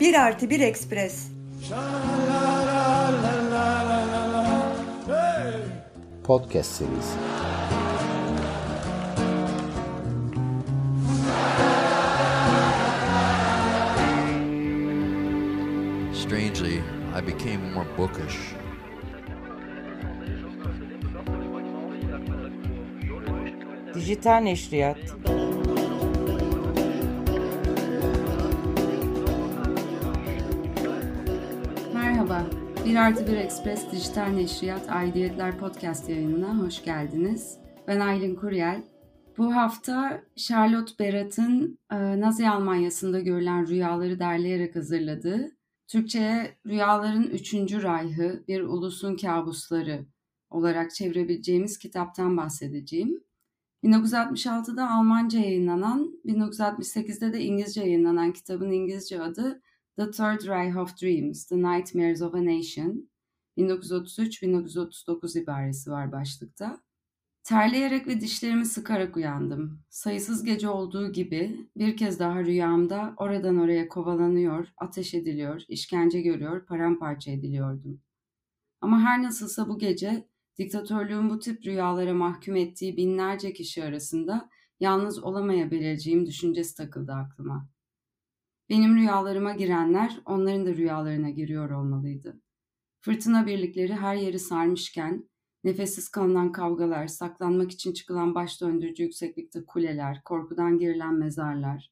Bir artı bir ekspres. Podcast serisi. Strangely, I became more bookish. Dijital Neşriyat Merhaba, Bir Artı Bir Express Dijital Neşriyat Aidiyetler Podcast yayınına hoş geldiniz. Ben Aylin Kuryel. Bu hafta Charlotte Berat'ın e, Nazi Almanya'sında görülen rüyaları derleyerek hazırladığı Türkçe'ye Rüyaların Üçüncü Rayhı Bir Ulusun Kabusları olarak çevirebileceğimiz kitaptan bahsedeceğim. 1966'da Almanca yayınlanan, 1968'de de İngilizce yayınlanan kitabın İngilizce adı The Third Reich of Dreams, The Nightmares of a Nation. 1933-1939 ibaresi var başlıkta. Terleyerek ve dişlerimi sıkarak uyandım. Sayısız gece olduğu gibi bir kez daha rüyamda oradan oraya kovalanıyor, ateş ediliyor, işkence görüyor, paramparça ediliyordum. Ama her nasılsa bu gece diktatörlüğün bu tip rüyalara mahkum ettiği binlerce kişi arasında yalnız olamayabileceğim düşüncesi takıldı aklıma. Benim rüyalarıma girenler onların da rüyalarına giriyor olmalıydı. Fırtına birlikleri her yeri sarmışken, nefessiz kalınan kavgalar, saklanmak için çıkılan baş döndürücü yükseklikte kuleler, korkudan girilen mezarlar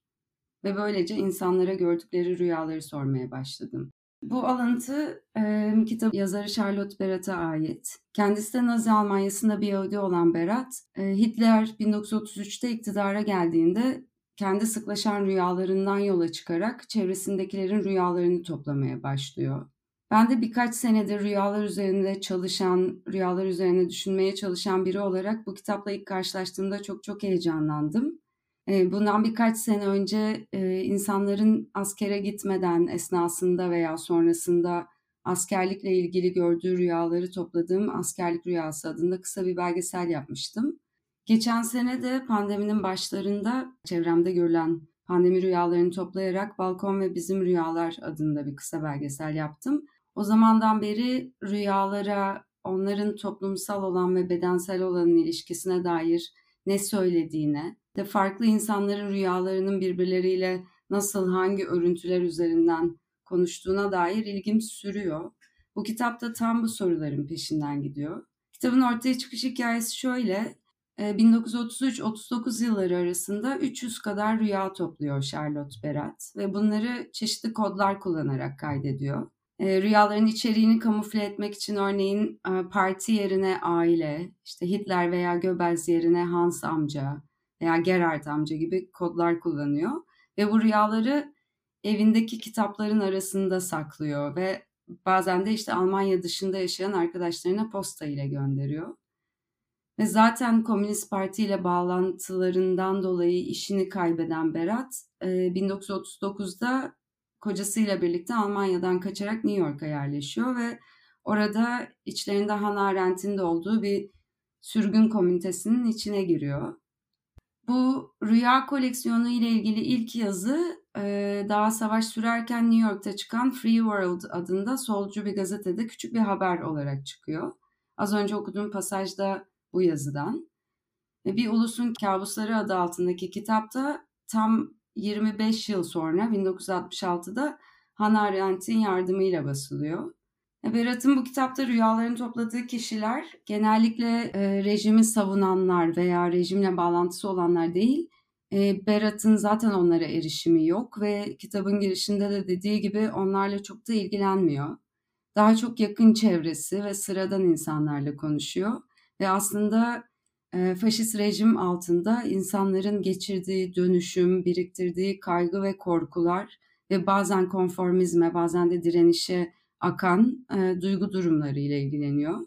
ve böylece insanlara gördükleri rüyaları sormaya başladım. Bu alıntı e, kitap yazarı Charlotte Berat'a ait. Kendisi de Nazi Almanya'sında bir Yahudi olan Berat, e, Hitler 1933'te iktidara geldiğinde kendi sıklaşan rüyalarından yola çıkarak çevresindekilerin rüyalarını toplamaya başlıyor. Ben de birkaç senedir rüyalar üzerinde çalışan, rüyalar üzerine düşünmeye çalışan biri olarak bu kitapla ilk karşılaştığımda çok çok heyecanlandım. Bundan birkaç sene önce insanların askere gitmeden esnasında veya sonrasında askerlikle ilgili gördüğü rüyaları topladığım Askerlik Rüyası adında kısa bir belgesel yapmıştım. Geçen sene de pandeminin başlarında çevremde görülen pandemi rüyalarını toplayarak Balkon ve Bizim Rüyalar adında bir kısa belgesel yaptım. O zamandan beri rüyalara, onların toplumsal olan ve bedensel olanın ilişkisine dair ne söylediğine, de farklı insanların rüyalarının birbirleriyle nasıl hangi örüntüler üzerinden konuştuğuna dair ilgim sürüyor. Bu kitapta tam bu soruların peşinden gidiyor. Kitabın ortaya çıkış hikayesi şöyle. 1933-39 yılları arasında 300 kadar rüya topluyor Charlotte Berat ve bunları çeşitli kodlar kullanarak kaydediyor. Rüyaların içeriğini kamufle etmek için örneğin parti yerine aile, işte Hitler veya Göbels yerine Hans amca veya Gerhard amca gibi kodlar kullanıyor. Ve bu rüyaları evindeki kitapların arasında saklıyor ve bazen de işte Almanya dışında yaşayan arkadaşlarına posta ile gönderiyor. Ve zaten Komünist Parti ile bağlantılarından dolayı işini kaybeden Berat 1939'da kocasıyla birlikte Almanya'dan kaçarak New York'a yerleşiyor ve orada içlerinde Hannah Arendt'in de olduğu bir sürgün komünitesinin içine giriyor. Bu rüya koleksiyonu ile ilgili ilk yazı daha savaş sürerken New York'ta çıkan Free World adında solcu bir gazetede küçük bir haber olarak çıkıyor. Az önce okuduğum pasajda bu yazıdan. Bir Ulusun Kabusları adı altındaki kitapta tam 25 yıl sonra 1966'da Hannah Arendt'in yardımıyla basılıyor. Berat'ın bu kitapta rüyalarını topladığı kişiler genellikle e, rejimi savunanlar veya rejimle bağlantısı olanlar değil. E, Berat'ın zaten onlara erişimi yok ve kitabın girişinde de dediği gibi onlarla çok da ilgilenmiyor. Daha çok yakın çevresi ve sıradan insanlarla konuşuyor ve aslında e, faşist rejim altında insanların geçirdiği dönüşüm, biriktirdiği kaygı ve korkular ve bazen konformizme, bazen de direnişe akan e, duygu durumları ile ilgileniyor.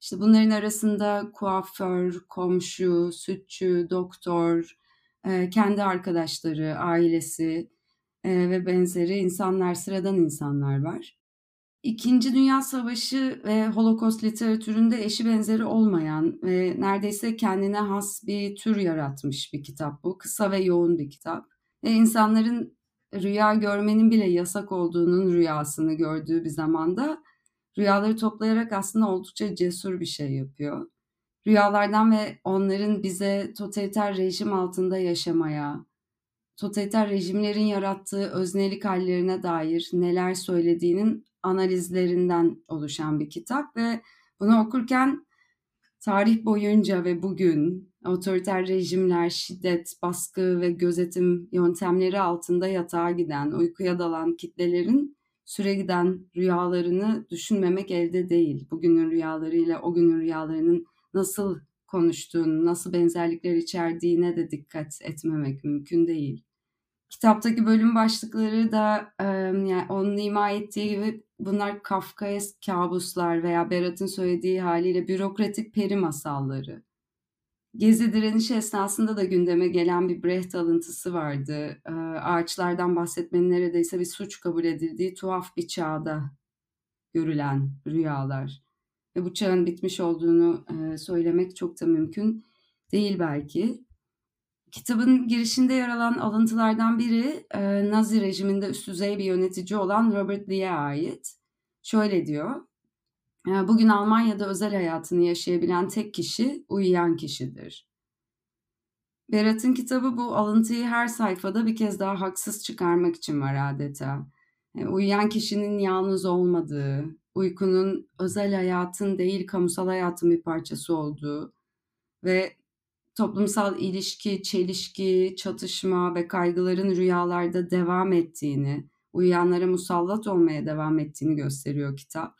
İşte bunların arasında kuaför, komşu, sütçü, doktor, e, kendi arkadaşları, ailesi e, ve benzeri insanlar, sıradan insanlar var. İkinci Dünya Savaşı ve Holocaust literatüründe eşi benzeri olmayan ve neredeyse kendine has bir tür yaratmış bir kitap bu. Kısa ve yoğun bir kitap. Ve insanların rüya görmenin bile yasak olduğunun rüyasını gördüğü bir zamanda rüyaları toplayarak aslında oldukça cesur bir şey yapıyor. Rüyalardan ve onların bize totaliter rejim altında yaşamaya, totaliter rejimlerin yarattığı öznelik hallerine dair neler söylediğinin analizlerinden oluşan bir kitap ve bunu okurken tarih boyunca ve bugün otoriter rejimler, şiddet, baskı ve gözetim yöntemleri altında yatağa giden, uykuya dalan kitlelerin süre giden rüyalarını düşünmemek elde değil. Bugünün rüyalarıyla o günün rüyalarının nasıl konuştuğunu, nasıl benzerlikler içerdiğine de dikkat etmemek mümkün değil. Kitaptaki bölüm başlıkları da yani onun ima ettiği gibi bunlar Kafkaesk kabuslar veya Berat'ın söylediği haliyle bürokratik peri masalları. Gezi direnişi esnasında da gündeme gelen bir Brecht alıntısı vardı. Ağaçlardan bahsetmenin neredeyse bir suç kabul edildiği tuhaf bir çağda görülen rüyalar. Ve bu çağın bitmiş olduğunu söylemek çok da mümkün değil belki. Kitabın girişinde yer alan alıntılardan biri e, Nazi rejiminde üst düzey bir yönetici olan Robert Lee'ye ait. Şöyle diyor. E, Bugün Almanya'da özel hayatını yaşayabilen tek kişi uyuyan kişidir. Berat'ın kitabı bu alıntıyı her sayfada bir kez daha haksız çıkarmak için var adeta. E, uyuyan kişinin yalnız olmadığı, uykunun özel hayatın değil kamusal hayatın bir parçası olduğu ve toplumsal ilişki, çelişki, çatışma ve kaygıların rüyalarda devam ettiğini, uyuyanlara musallat olmaya devam ettiğini gösteriyor kitap.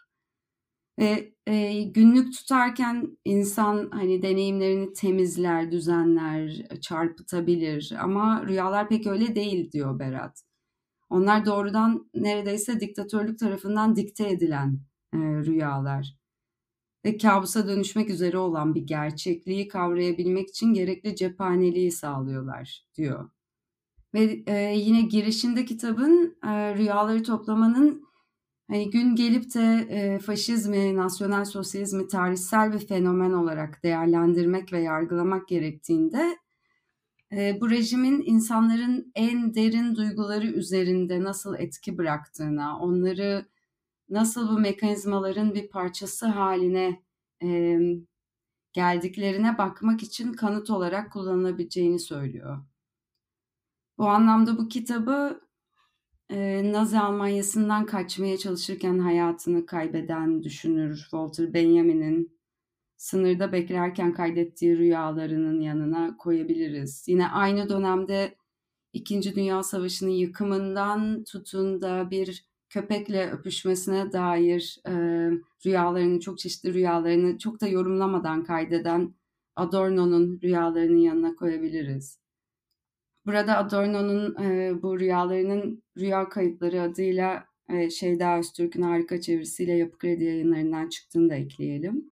Ve e, günlük tutarken insan hani deneyimlerini temizler, düzenler, çarpıtabilir ama rüyalar pek öyle değil diyor Berat. Onlar doğrudan neredeyse diktatörlük tarafından dikte edilen e, rüyalar ve kabusa dönüşmek üzere olan bir gerçekliği kavrayabilmek için gerekli cephaneliği sağlıyorlar diyor. Ve e, yine girişinde kitabın e, rüyaları toplamanın hani gün gelip de e, faşizmi, nasyonel sosyalizmi tarihsel bir fenomen olarak değerlendirmek ve yargılamak gerektiğinde e, bu rejimin insanların en derin duyguları üzerinde nasıl etki bıraktığına, onları nasıl bu mekanizmaların bir parçası haline e, geldiklerine bakmak için kanıt olarak kullanılabileceğini söylüyor. Bu anlamda bu kitabı e, Nazi Almanyası'ndan kaçmaya çalışırken hayatını kaybeden düşünür Walter Benjamin'in sınırda beklerken kaydettiği rüyalarının yanına koyabiliriz. Yine aynı dönemde İkinci Dünya Savaşı'nın yıkımından tutun da bir köpekle öpüşmesine dair e, rüyalarını, çok çeşitli rüyalarını çok da yorumlamadan kaydeden Adorno'nun rüyalarının yanına koyabiliriz. Burada Adorno'nun e, bu rüyalarının rüya kayıtları adıyla e, Şeyda Öztürk'ün harika çevirisiyle Yapı Kredi yayınlarından çıktığını da ekleyelim.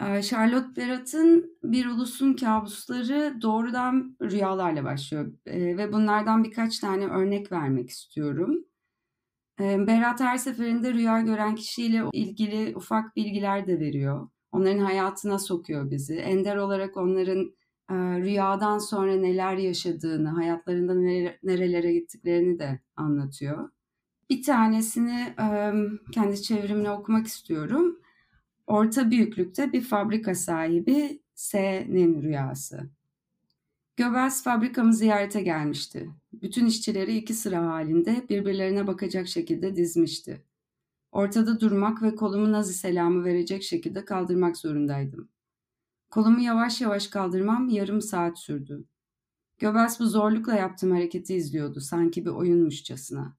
E, Charlotte Berat'ın Bir Ulusun Kabusları doğrudan rüyalarla başlıyor e, ve bunlardan birkaç tane örnek vermek istiyorum. Berat her seferinde rüya gören kişiyle ilgili ufak bilgiler de veriyor. Onların hayatına sokuyor bizi. Ender olarak onların rüyadan sonra neler yaşadığını, hayatlarında nerelere gittiklerini de anlatıyor. Bir tanesini kendi çevrimle okumak istiyorum. Orta büyüklükte bir fabrika sahibi S'nin rüyası. Göbels fabrikamı ziyarete gelmişti. Bütün işçileri iki sıra halinde birbirlerine bakacak şekilde dizmişti. Ortada durmak ve kolumu nazi selamı verecek şekilde kaldırmak zorundaydım. Kolumu yavaş yavaş kaldırmam yarım saat sürdü. Göbels bu zorlukla yaptığım hareketi izliyordu sanki bir oyunmuşçasına.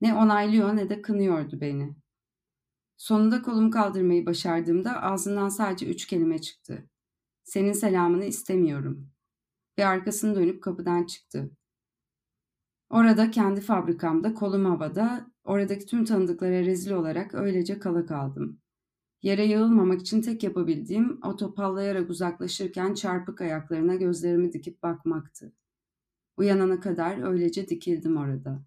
Ne onaylıyor ne de kınıyordu beni. Sonunda kolumu kaldırmayı başardığımda ağzından sadece üç kelime çıktı. Senin selamını istemiyorum ve arkasını dönüp kapıdan çıktı. Orada kendi fabrikamda kolum havada, oradaki tüm tanıdıklara rezil olarak öylece kala kaldım. Yere yığılmamak için tek yapabildiğim o topallayarak uzaklaşırken çarpık ayaklarına gözlerimi dikip bakmaktı. Uyanana kadar öylece dikildim orada.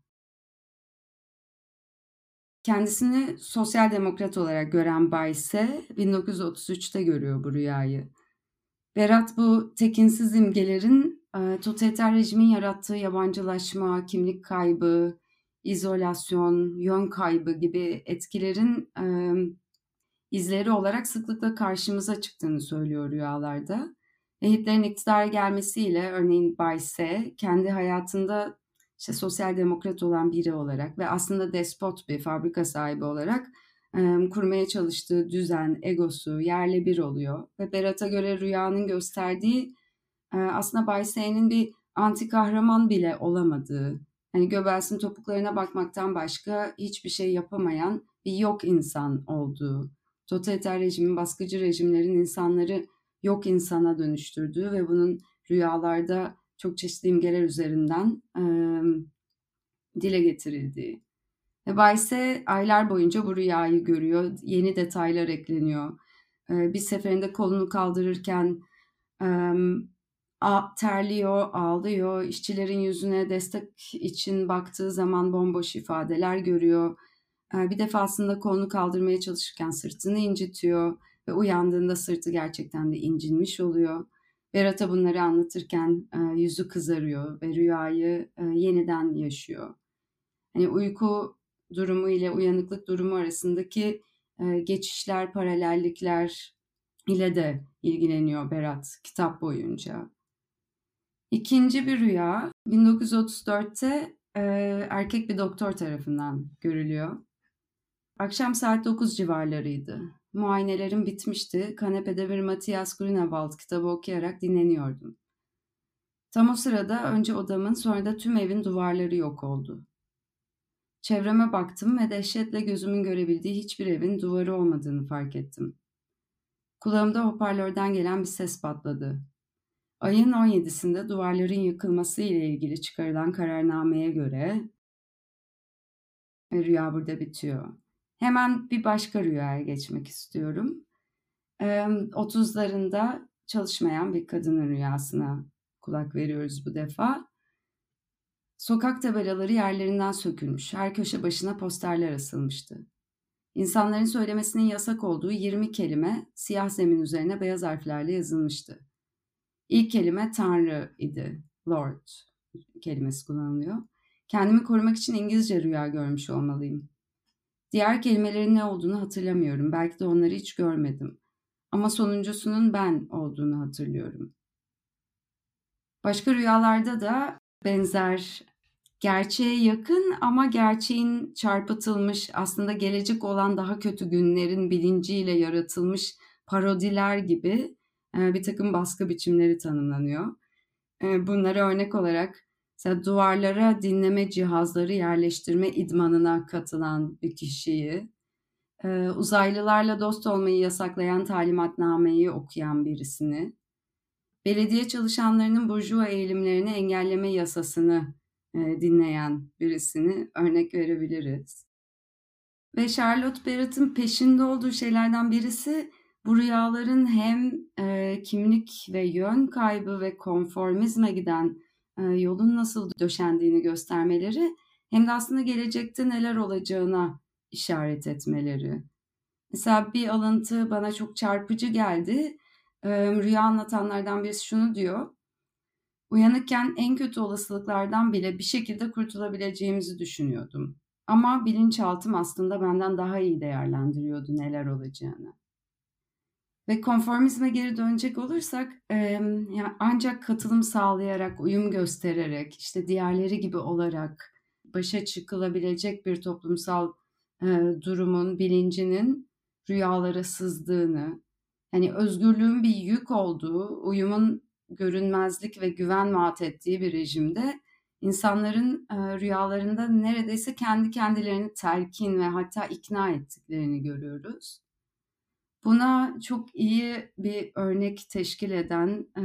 Kendisini sosyal demokrat olarak gören Bayse 1933'te görüyor bu rüyayı. Berat bu tekinsiz imgelerin e, totaliter rejimin yarattığı yabancılaşma, kimlik kaybı, izolasyon, yön kaybı gibi etkilerin e, izleri olarak sıklıkla karşımıza çıktığını söylüyor rüyalarda. Hitler'in iktidara gelmesiyle örneğin Bayse kendi hayatında işte sosyal demokrat olan biri olarak ve aslında despot bir fabrika sahibi olarak kurmaya çalıştığı düzen, egosu yerle bir oluyor. Ve Berat'a göre rüyanın gösterdiği e, aslında Bayse'nin bir anti kahraman bile olamadığı, hani Göbels'in topuklarına bakmaktan başka hiçbir şey yapamayan bir yok insan olduğu, totaliter rejimin, baskıcı rejimlerin insanları yok insana dönüştürdüğü ve bunun rüyalarda çok çeşitli imgeler üzerinden e, dile getirildiği. Ve Bayse aylar boyunca bu rüyayı görüyor, yeni detaylar ekleniyor. E, bir seferinde kolunu kaldırırken terliyor, ağlıyor, işçilerin yüzüne destek için baktığı zaman bomboş ifadeler görüyor. E, bir defasında kolunu kaldırmaya çalışırken sırtını incitiyor ve uyandığında sırtı gerçekten de incinmiş oluyor. Berat'a bunları anlatırken e, yüzü kızarıyor ve rüyayı e, yeniden yaşıyor. Hani uyku durumu ile uyanıklık durumu arasındaki e, geçişler, paralellikler ile de ilgileniyor Berat kitap boyunca. İkinci bir rüya 1934'te e, erkek bir doktor tarafından görülüyor. Akşam saat 9 civarlarıydı. Muayenelerim bitmişti. Kanepede bir Matthias Grünewald kitabı okuyarak dinleniyordum. Tam o sırada önce odamın sonra da tüm evin duvarları yok oldu. Çevreme baktım ve dehşetle gözümün görebildiği hiçbir evin duvarı olmadığını fark ettim. Kulağımda hoparlörden gelen bir ses patladı. Ayın 17'sinde duvarların yıkılması ile ilgili çıkarılan kararnameye göre rüya burada bitiyor. Hemen bir başka rüyaya geçmek istiyorum. 30'larında çalışmayan bir kadının rüyasına kulak veriyoruz bu defa. Sokak tabelaları yerlerinden sökülmüş. Her köşe başına posterler asılmıştı. İnsanların söylemesinin yasak olduğu 20 kelime siyah zemin üzerine beyaz harflerle yazılmıştı. İlk kelime Tanrı idi. Lord kelimesi kullanılıyor. Kendimi korumak için İngilizce rüya görmüş olmalıyım. Diğer kelimelerin ne olduğunu hatırlamıyorum. Belki de onları hiç görmedim. Ama sonuncusunun ben olduğunu hatırlıyorum. Başka rüyalarda da benzer gerçeğe yakın ama gerçeğin çarpıtılmış aslında gelecek olan daha kötü günlerin bilinciyle yaratılmış parodiler gibi bir takım baskı biçimleri tanımlanıyor. Bunlara örnek olarak mesela duvarlara dinleme cihazları yerleştirme idmanına katılan bir kişiyi, uzaylılarla dost olmayı yasaklayan talimatnameyi okuyan birisini, belediye çalışanlarının burjuva eğilimlerini engelleme yasasını dinleyen birisini örnek verebiliriz. Ve Charlotte Barrett'ın peşinde olduğu şeylerden birisi bu rüyaların hem e, kimlik ve yön kaybı ve konformizme giden e, yolun nasıl döşendiğini göstermeleri hem de aslında gelecekte neler olacağına işaret etmeleri. Mesela bir alıntı bana çok çarpıcı geldi. E, rüya anlatanlardan birisi şunu diyor. Uyanıkken en kötü olasılıklardan bile bir şekilde kurtulabileceğimizi düşünüyordum. Ama bilinçaltım aslında benden daha iyi değerlendiriyordu neler olacağını. Ve konformizme geri dönecek olursak e, yani ancak katılım sağlayarak, uyum göstererek, işte diğerleri gibi olarak başa çıkılabilecek bir toplumsal e, durumun, bilincinin rüyalara sızdığını, hani özgürlüğün bir yük olduğu, uyumun görünmezlik ve güven vaat ettiği bir rejimde insanların e, rüyalarında neredeyse kendi kendilerini telkin ve hatta ikna ettiklerini görüyoruz. Buna çok iyi bir örnek teşkil eden e,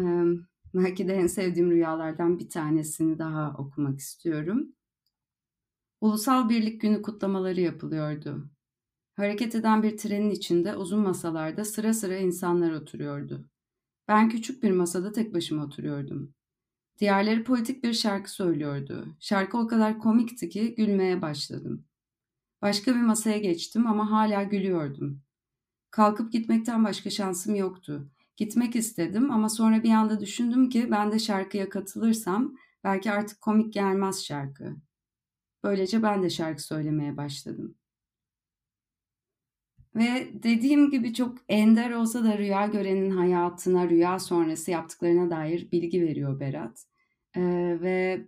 belki de en sevdiğim rüyalardan bir tanesini daha okumak istiyorum. Ulusal Birlik Günü kutlamaları yapılıyordu. Hareket eden bir trenin içinde uzun masalarda sıra sıra insanlar oturuyordu. Ben küçük bir masada tek başıma oturuyordum. Diğerleri politik bir şarkı söylüyordu. Şarkı o kadar komikti ki gülmeye başladım. Başka bir masaya geçtim ama hala gülüyordum. Kalkıp gitmekten başka şansım yoktu. Gitmek istedim ama sonra bir anda düşündüm ki ben de şarkıya katılırsam belki artık komik gelmez şarkı. Böylece ben de şarkı söylemeye başladım. Ve dediğim gibi çok ender olsa da rüya görenin hayatına, rüya sonrası yaptıklarına dair bilgi veriyor Berat. Ee, ve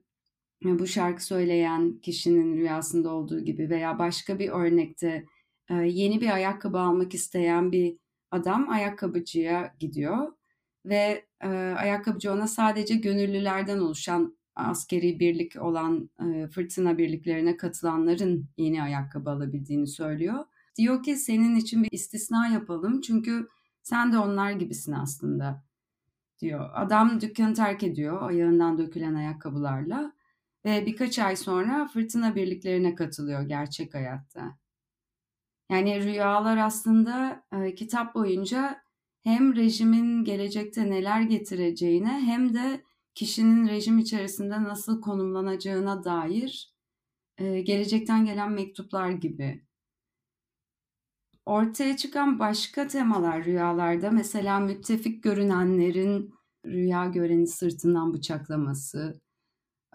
bu şarkı söyleyen kişinin rüyasında olduğu gibi veya başka bir örnekte yeni bir ayakkabı almak isteyen bir adam ayakkabıcıya gidiyor ve e, ayakkabıcı ona sadece gönüllülerden oluşan askeri birlik olan e, fırtına birliklerine katılanların yeni ayakkabı alabildiğini söylüyor. Diyor ki senin için bir istisna yapalım çünkü sen de onlar gibisin aslında diyor. Adam dükkanı terk ediyor ayağından dökülen ayakkabılarla ve birkaç ay sonra fırtına birliklerine katılıyor gerçek hayatta. Yani rüyalar aslında e, kitap boyunca hem rejimin gelecekte neler getireceğine hem de kişinin rejim içerisinde nasıl konumlanacağına dair e, gelecekten gelen mektuplar gibi. Ortaya çıkan başka temalar rüyalarda mesela müttefik görünenlerin rüya göreni sırtından bıçaklaması,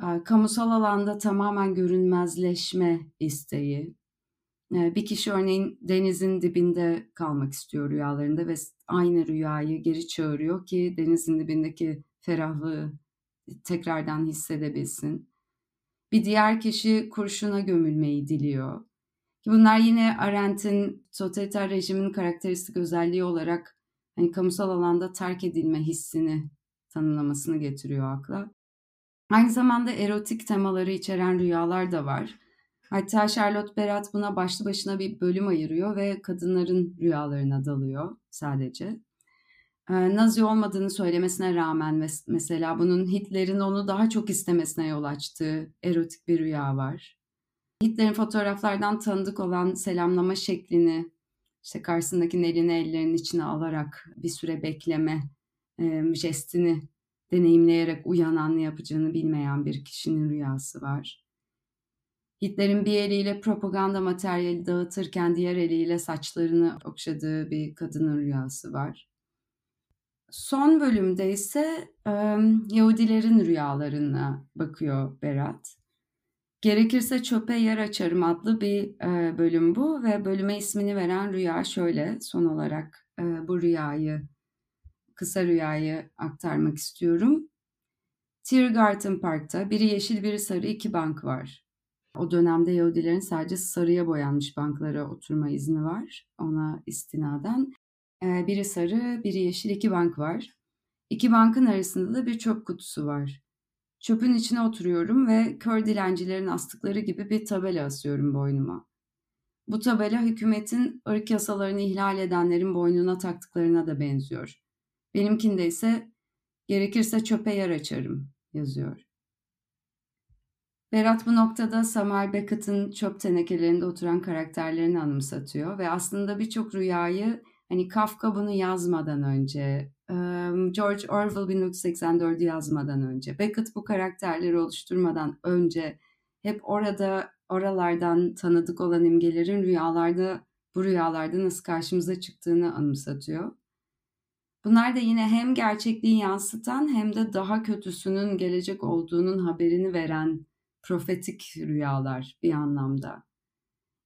e, kamusal alanda tamamen görünmezleşme isteği. E, bir kişi örneğin denizin dibinde kalmak istiyor rüyalarında ve aynı rüyayı geri çağırıyor ki denizin dibindeki ferahlığı tekrardan hissedebilsin. Bir diğer kişi kurşuna gömülmeyi diliyor. Bunlar yine Arendt'in totaliter rejimin karakteristik özelliği olarak hani kamusal alanda terk edilme hissini tanımlamasını getiriyor akla. Aynı zamanda erotik temaları içeren rüyalar da var. Hatta Charlotte Berat buna başlı başına bir bölüm ayırıyor ve kadınların rüyalarına dalıyor sadece. Ee, Nazi olmadığını söylemesine rağmen mesela bunun Hitler'in onu daha çok istemesine yol açtığı erotik bir rüya var. Hitler'in fotoğraflardan tanıdık olan selamlama şeklini işte karşısındakinin elini ellerinin içine alarak bir süre bekleme e, jestini deneyimleyerek uyanan ne yapacağını bilmeyen bir kişinin rüyası var. Hitler'in bir eliyle propaganda materyali dağıtırken diğer eliyle saçlarını okşadığı bir kadının rüyası var. Son bölümde ise e, Yahudilerin rüyalarına bakıyor Berat. Gerekirse çöpe yer açarım adlı bir e, bölüm bu ve bölüme ismini veren rüya şöyle son olarak e, bu rüyayı kısa rüyayı aktarmak istiyorum. Tiergarten Park'ta biri yeşil biri sarı iki bank var. O dönemde Yahudilerin sadece sarıya boyanmış banklara oturma izni var ona istinaden. Ee, biri sarı, biri yeşil iki bank var. İki bankın arasında da bir çöp kutusu var. Çöpün içine oturuyorum ve kör dilencilerin astıkları gibi bir tabela asıyorum boynuma. Bu tabela hükümetin ırk yasalarını ihlal edenlerin boynuna taktıklarına da benziyor. Benimkinde ise gerekirse çöpe yer açarım yazıyor. Berat bu noktada Samuel Beckett'in çöp tenekelerinde oturan karakterlerini anımsatıyor ve aslında birçok rüyayı hani Kafka bunu yazmadan önce, George Orwell 1984'ü yazmadan önce, Beckett bu karakterleri oluşturmadan önce hep orada oralardan tanıdık olan imgelerin rüyalarda bu rüyalarda nasıl karşımıza çıktığını anımsatıyor. Bunlar da yine hem gerçekliği yansıtan hem de daha kötüsünün gelecek olduğunun haberini veren profetik rüyalar bir anlamda.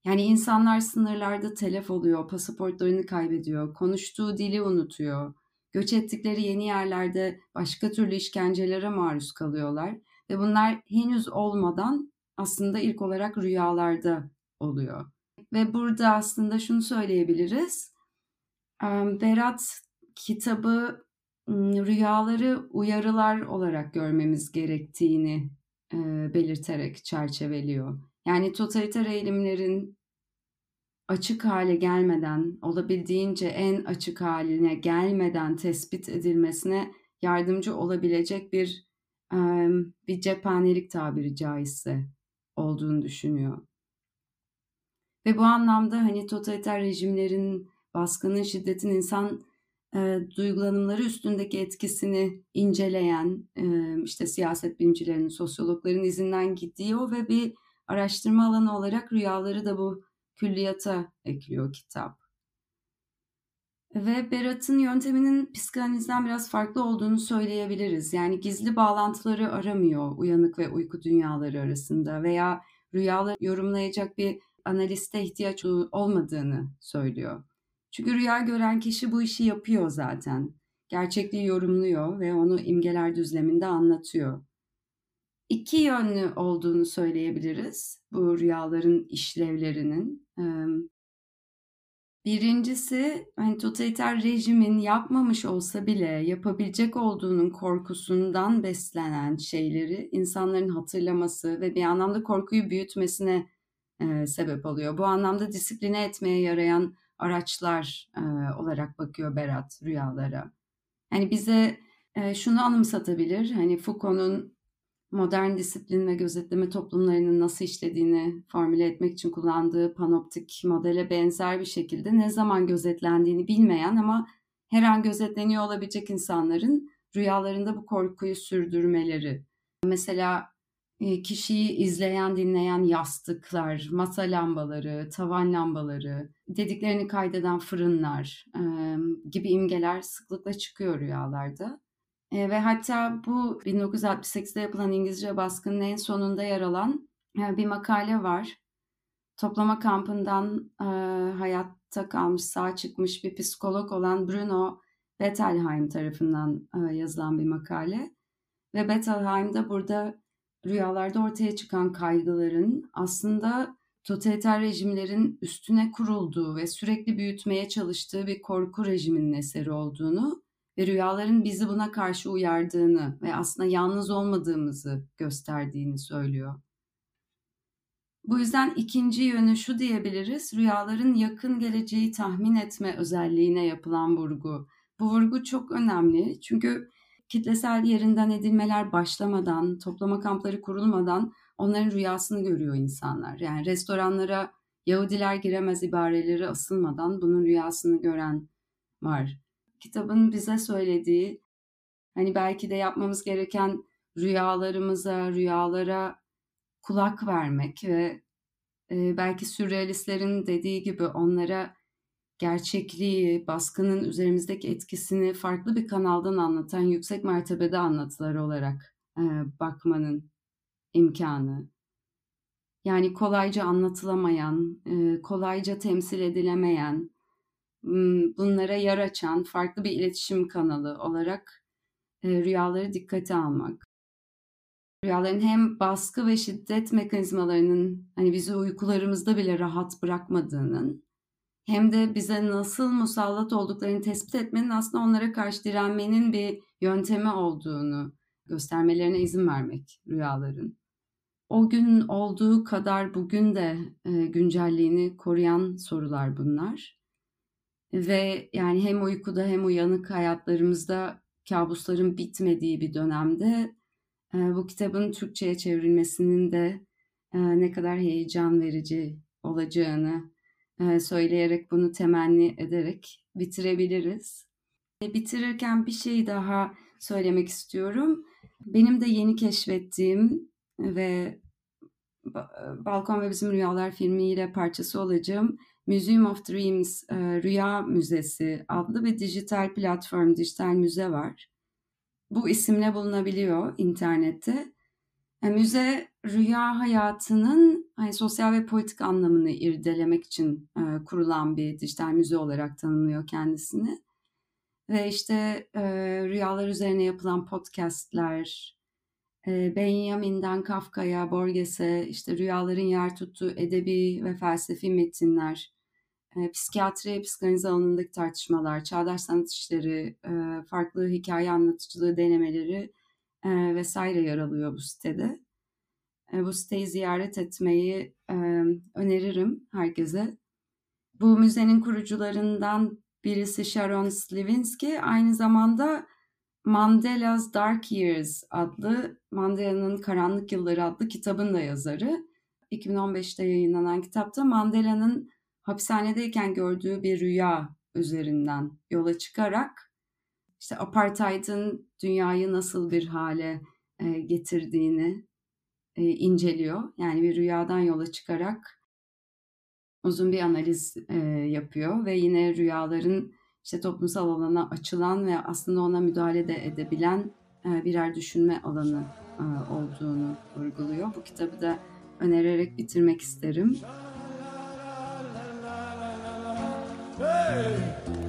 Yani insanlar sınırlarda telef oluyor, pasaportlarını kaybediyor, konuştuğu dili unutuyor, göç ettikleri yeni yerlerde başka türlü işkencelere maruz kalıyorlar ve bunlar henüz olmadan aslında ilk olarak rüyalarda oluyor. Ve burada aslında şunu söyleyebiliriz. Berat kitabı rüyaları uyarılar olarak görmemiz gerektiğini belirterek çerçeveliyor. Yani totaliter eğilimlerin açık hale gelmeden, olabildiğince en açık haline gelmeden tespit edilmesine yardımcı olabilecek bir bir cephanelik tabiri caizse olduğunu düşünüyor. Ve bu anlamda hani totaliter rejimlerin baskının, şiddetin insan e, duygulanımları üstündeki etkisini inceleyen e, işte siyaset bilimcilerinin, sosyologların izinden gidiyor ve bir araştırma alanı olarak rüyaları da bu külliyata ekliyor kitap. Ve Berat'ın yönteminin psikanalizden biraz farklı olduğunu söyleyebiliriz. Yani gizli bağlantıları aramıyor uyanık ve uyku dünyaları arasında veya rüyaları yorumlayacak bir analiste ihtiyaç olmadığını söylüyor. Çünkü rüya gören kişi bu işi yapıyor zaten. Gerçekliği yorumluyor ve onu imgeler düzleminde anlatıyor. İki yönlü olduğunu söyleyebiliriz bu rüyaların işlevlerinin. Birincisi hani totaliter rejimin yapmamış olsa bile yapabilecek olduğunun korkusundan beslenen şeyleri insanların hatırlaması ve bir anlamda korkuyu büyütmesine e, sebep oluyor. Bu anlamda disipline etmeye yarayan araçlar e, olarak bakıyor Berat rüyalara. Hani bize e, şunu anımsatabilir. Hani Foucault'un modern disiplin ve gözetleme toplumlarının nasıl işlediğini formüle etmek için kullandığı panoptik modele benzer bir şekilde ne zaman gözetlendiğini bilmeyen ama her an gözetleniyor olabilecek insanların rüyalarında bu korkuyu sürdürmeleri. Mesela e, kişiyi izleyen, dinleyen yastıklar, masa lambaları, tavan lambaları, dediklerini kaydeden fırınlar gibi imgeler sıklıkla çıkıyor rüyalarda. E, ve hatta bu 1968'de yapılan İngilizce baskının en sonunda yer alan e, bir makale var. Toplama kampından e, hayatta kalmış, sağ çıkmış bir psikolog olan Bruno Bettelheim tarafından e, yazılan bir makale. Ve Bettelheim de burada rüyalarda ortaya çıkan kaygıların aslında totaliter rejimlerin üstüne kurulduğu ve sürekli büyütmeye çalıştığı bir korku rejiminin eseri olduğunu ve rüyaların bizi buna karşı uyardığını ve aslında yalnız olmadığımızı gösterdiğini söylüyor. Bu yüzden ikinci yönü şu diyebiliriz, rüyaların yakın geleceği tahmin etme özelliğine yapılan vurgu. Bu vurgu çok önemli çünkü kitlesel yerinden edilmeler başlamadan, toplama kampları kurulmadan onların rüyasını görüyor insanlar. Yani restoranlara Yahudiler giremez ibareleri asılmadan bunun rüyasını gören var kitabın bize söylediği hani belki de yapmamız gereken rüyalarımıza, rüyalara kulak vermek ve e, belki sürrealistlerin dediği gibi onlara gerçekliği, baskının üzerimizdeki etkisini farklı bir kanaldan anlatan yüksek mertebede anlatılar olarak e, bakmanın imkanı. Yani kolayca anlatılamayan, e, kolayca temsil edilemeyen, bunlara yer açan farklı bir iletişim kanalı olarak rüyaları dikkate almak. Rüyaların hem baskı ve şiddet mekanizmalarının hani bizi uykularımızda bile rahat bırakmadığının hem de bize nasıl musallat olduklarını tespit etmenin aslında onlara karşı direnmenin bir yöntemi olduğunu göstermelerine izin vermek rüyaların. O gün olduğu kadar bugün de güncelliğini koruyan sorular bunlar. Ve yani hem uykuda hem uyanık hayatlarımızda kabusların bitmediği bir dönemde e, bu kitabın Türkçe'ye çevrilmesinin de e, ne kadar heyecan verici olacağını e, söyleyerek bunu temenni ederek bitirebiliriz. Bitirirken bir şey daha söylemek istiyorum. Benim de yeni keşfettiğim ve Balkon ve Bizim Rüyalar filmiyle parçası olacağım Museum of Dreams e, Rüya Müzesi adlı bir dijital platform, dijital müze var. Bu isimle bulunabiliyor internette. E, müze rüya hayatının hani, sosyal ve politik anlamını irdelemek için e, kurulan bir dijital müze olarak tanımlıyor kendisini. Ve işte e, rüyalar üzerine yapılan podcastler, e, Benjamin'den Kafka'ya, Borges'e işte rüyaların yer tuttuğu edebi ve felsefi metinler, e, psikiyatri, psikanaliz alanındaki tartışmalar, çağdaş sanat işleri, e, farklı hikaye anlatıcılığı denemeleri e, vesaire yer alıyor bu sitede. E, bu siteyi ziyaret etmeyi öneririm herkese. Bu müzenin kurucularından birisi Sharon Slivinsky, aynı zamanda Mandela's Dark Years adlı Mandela'nın Karanlık Yılları adlı kitabın da yazarı. 2015'te yayınlanan kitapta Mandela'nın hapishanedeyken gördüğü bir rüya üzerinden yola çıkarak işte apartheid'in dünyayı nasıl bir hale e, getirdiğini e, inceliyor. Yani bir rüyadan yola çıkarak uzun bir analiz e, yapıyor ve yine rüyaların işte toplumsal alana açılan ve aslında ona müdahale de edebilen birer düşünme alanı olduğunu vurguluyor. Bu kitabı da önererek bitirmek isterim. Hey!